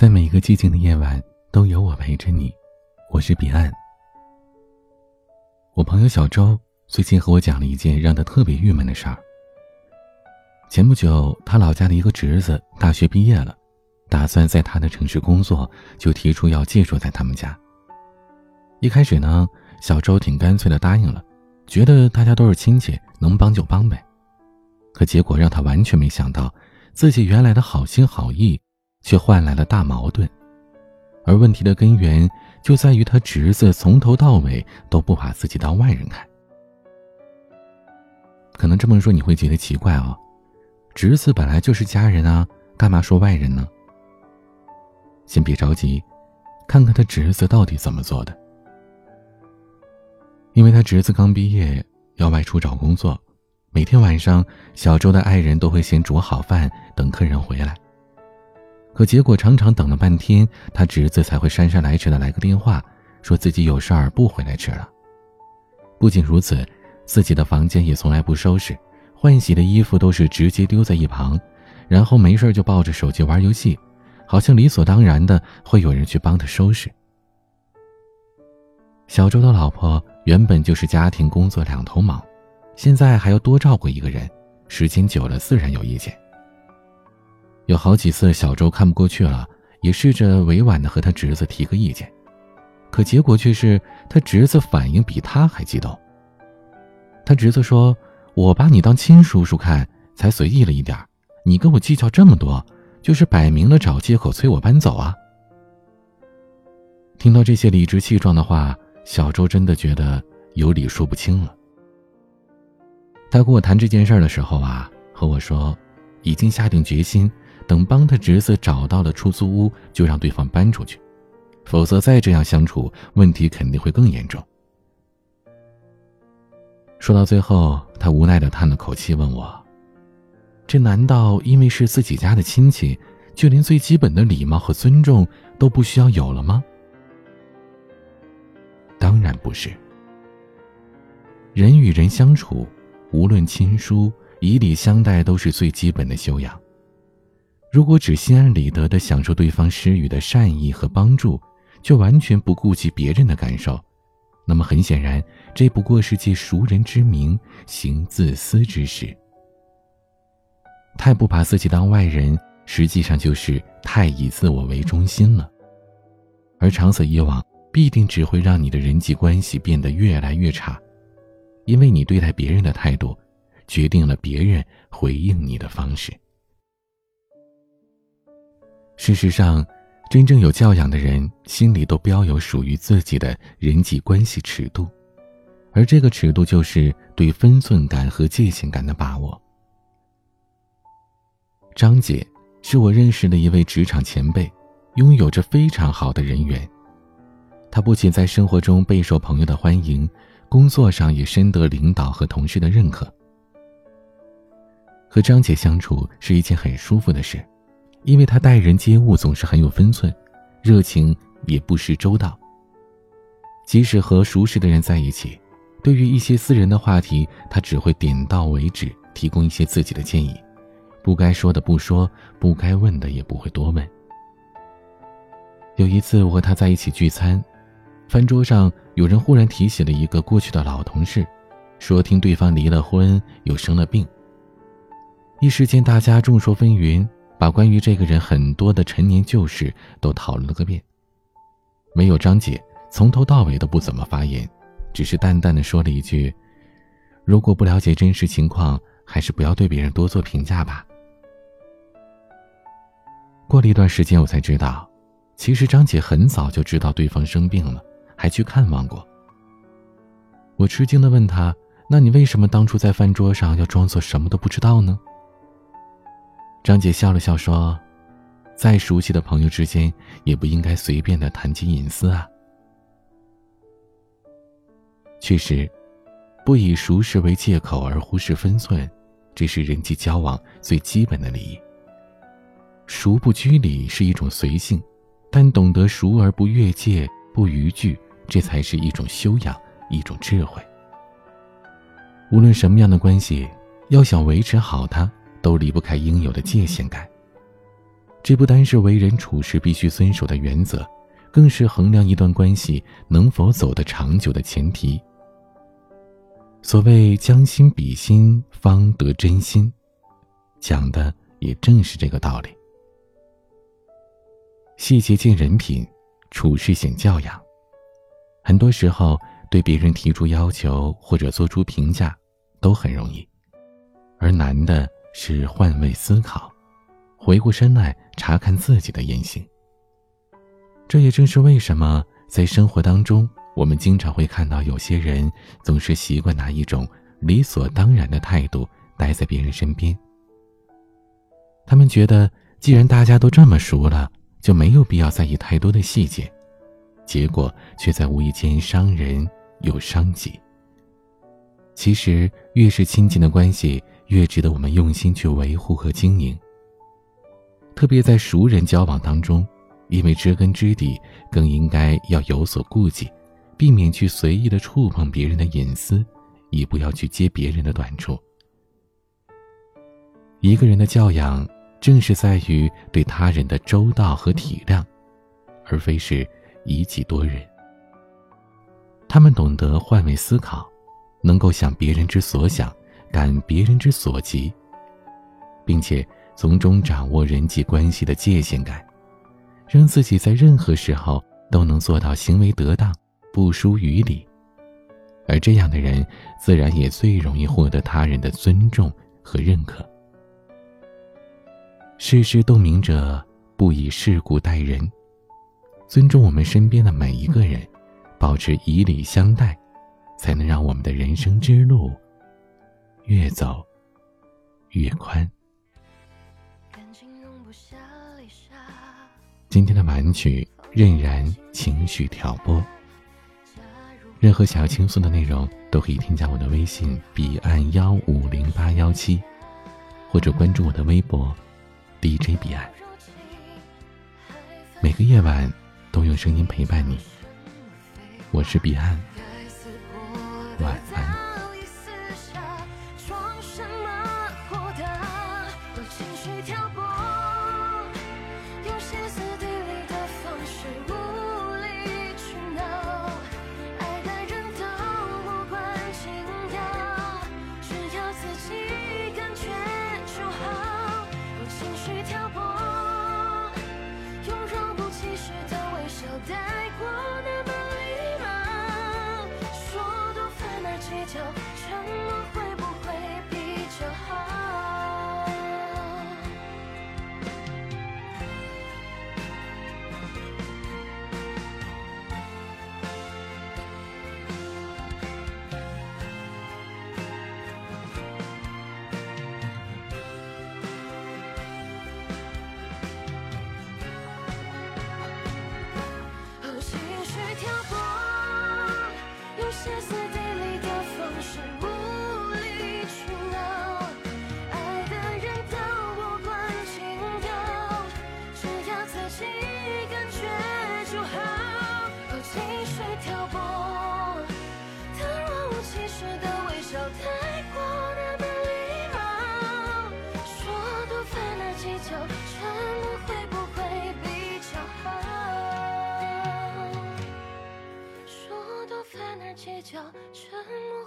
在每一个寂静的夜晚，都有我陪着你。我是彼岸。我朋友小周最近和我讲了一件让他特别郁闷的事儿。前不久，他老家的一个侄子大学毕业了，打算在他的城市工作，就提出要借住在他们家。一开始呢，小周挺干脆的答应了，觉得大家都是亲戚，能帮就帮呗。可结果让他完全没想到，自己原来的好心好意。却换来了大矛盾，而问题的根源就在于他侄子从头到尾都不把自己当外人看。可能这么说你会觉得奇怪哦，侄子本来就是家人啊，干嘛说外人呢？先别着急，看看他侄子到底怎么做的。因为他侄子刚毕业要外出找工作，每天晚上小周的爱人都会先煮好饭等客人回来。可结果常常等了半天，他侄子才会姗姗来迟的来个电话，说自己有事儿不回来吃了。不仅如此，自己的房间也从来不收拾，换洗的衣服都是直接丢在一旁，然后没事就抱着手机玩游戏，好像理所当然的会有人去帮他收拾。小周的老婆原本就是家庭工作两头忙，现在还要多照顾一个人，时间久了自然有意见。有好几次，小周看不过去了，也试着委婉的和他侄子提个意见，可结果却是他侄子反应比他还激动。他侄子说：“我把你当亲叔叔看，才随意了一点你跟我计较这么多，就是摆明了找借口催我搬走啊！”听到这些理直气壮的话，小周真的觉得有理说不清了。他跟我谈这件事的时候啊，和我说，已经下定决心。等帮他侄子找到了出租屋，就让对方搬出去，否则再这样相处，问题肯定会更严重。说到最后，他无奈的叹了口气，问我：“这难道因为是自己家的亲戚，就连最基本的礼貌和尊重都不需要有了吗？”当然不是。人与人相处，无论亲疏，以礼相待都是最基本的修养。如果只心安理得地享受对方施予的善意和帮助，就完全不顾及别人的感受，那么很显然，这不过是借熟人之名行自私之事。太不把自己当外人，实际上就是太以自我为中心了。而长此以往，必定只会让你的人际关系变得越来越差，因为你对待别人的态度，决定了别人回应你的方式。事实上，真正有教养的人心里都标有属于自己的人际关系尺度，而这个尺度就是对分寸感和界限感的把握。张姐是我认识的一位职场前辈，拥有着非常好的人缘。她不仅在生活中备受朋友的欢迎，工作上也深得领导和同事的认可。和张姐相处是一件很舒服的事。因为他待人接物总是很有分寸，热情也不失周到。即使和熟识的人在一起，对于一些私人的话题，他只会点到为止，提供一些自己的建议，不该说的不说，不该问的也不会多问。有一次我和他在一起聚餐，饭桌上有人忽然提起了一个过去的老同事，说听对方离了婚又生了病。一时间大家众说纷纭。把关于这个人很多的陈年旧事都讨论了个遍，没有张姐从头到尾都不怎么发言，只是淡淡的说了一句：“如果不了解真实情况，还是不要对别人多做评价吧。”过了一段时间，我才知道，其实张姐很早就知道对方生病了，还去看望过。我吃惊的问她：“那你为什么当初在饭桌上要装作什么都不知道呢？”张姐笑了笑说：“再熟悉的朋友之间，也不应该随便的谈及隐私啊。确实，不以熟识为借口而忽视分寸，这是人际交往最基本的礼仪。熟不拘礼是一种随性，但懂得熟而不越界、不逾矩，这才是一种修养，一种智慧。无论什么样的关系，要想维持好它。”都离不开应有的界限感。这不单是为人处事必须遵守的原则，更是衡量一段关系能否走得长久的前提。所谓将心比心，方得真心，讲的也正是这个道理。细节见人品，处事显教养。很多时候，对别人提出要求或者做出评价，都很容易，而难的是换位思考，回过身来查看自己的言行。这也正是为什么在生活当中。我们经常会看到有些人总是习惯拿一种理所当然的态度待在别人身边。他们觉得，既然大家都这么熟了，就没有必要在意太多的细节，结果却在无意间伤人又伤己。其实，越是亲近的关系，越值得我们用心去维护和经营。特别在熟人交往当中，因为知根知底，更应该要有所顾忌。避免去随意的触碰别人的隐私，也不要去揭别人的短处。一个人的教养，正是在于对他人的周到和体谅，而非是以己度人。他们懂得换位思考，能够想别人之所想，感别人之所急，并且从中掌握人际关系的界限感，让自己在任何时候都能做到行为得当。不输于理，而这样的人，自然也最容易获得他人的尊重和认可。世事洞明者，不以世故待人，尊重我们身边的每一个人，保持以礼相待，才能让我们的人生之路越走越宽。今天的晚曲任然情绪挑拨。任何想要倾诉的内容，都可以添加我的微信彼岸幺五零八幺七，或者关注我的微博 DJ 彼岸。每个夜晚都用声音陪伴你，我是彼岸，会不会比较，沉默叫沉默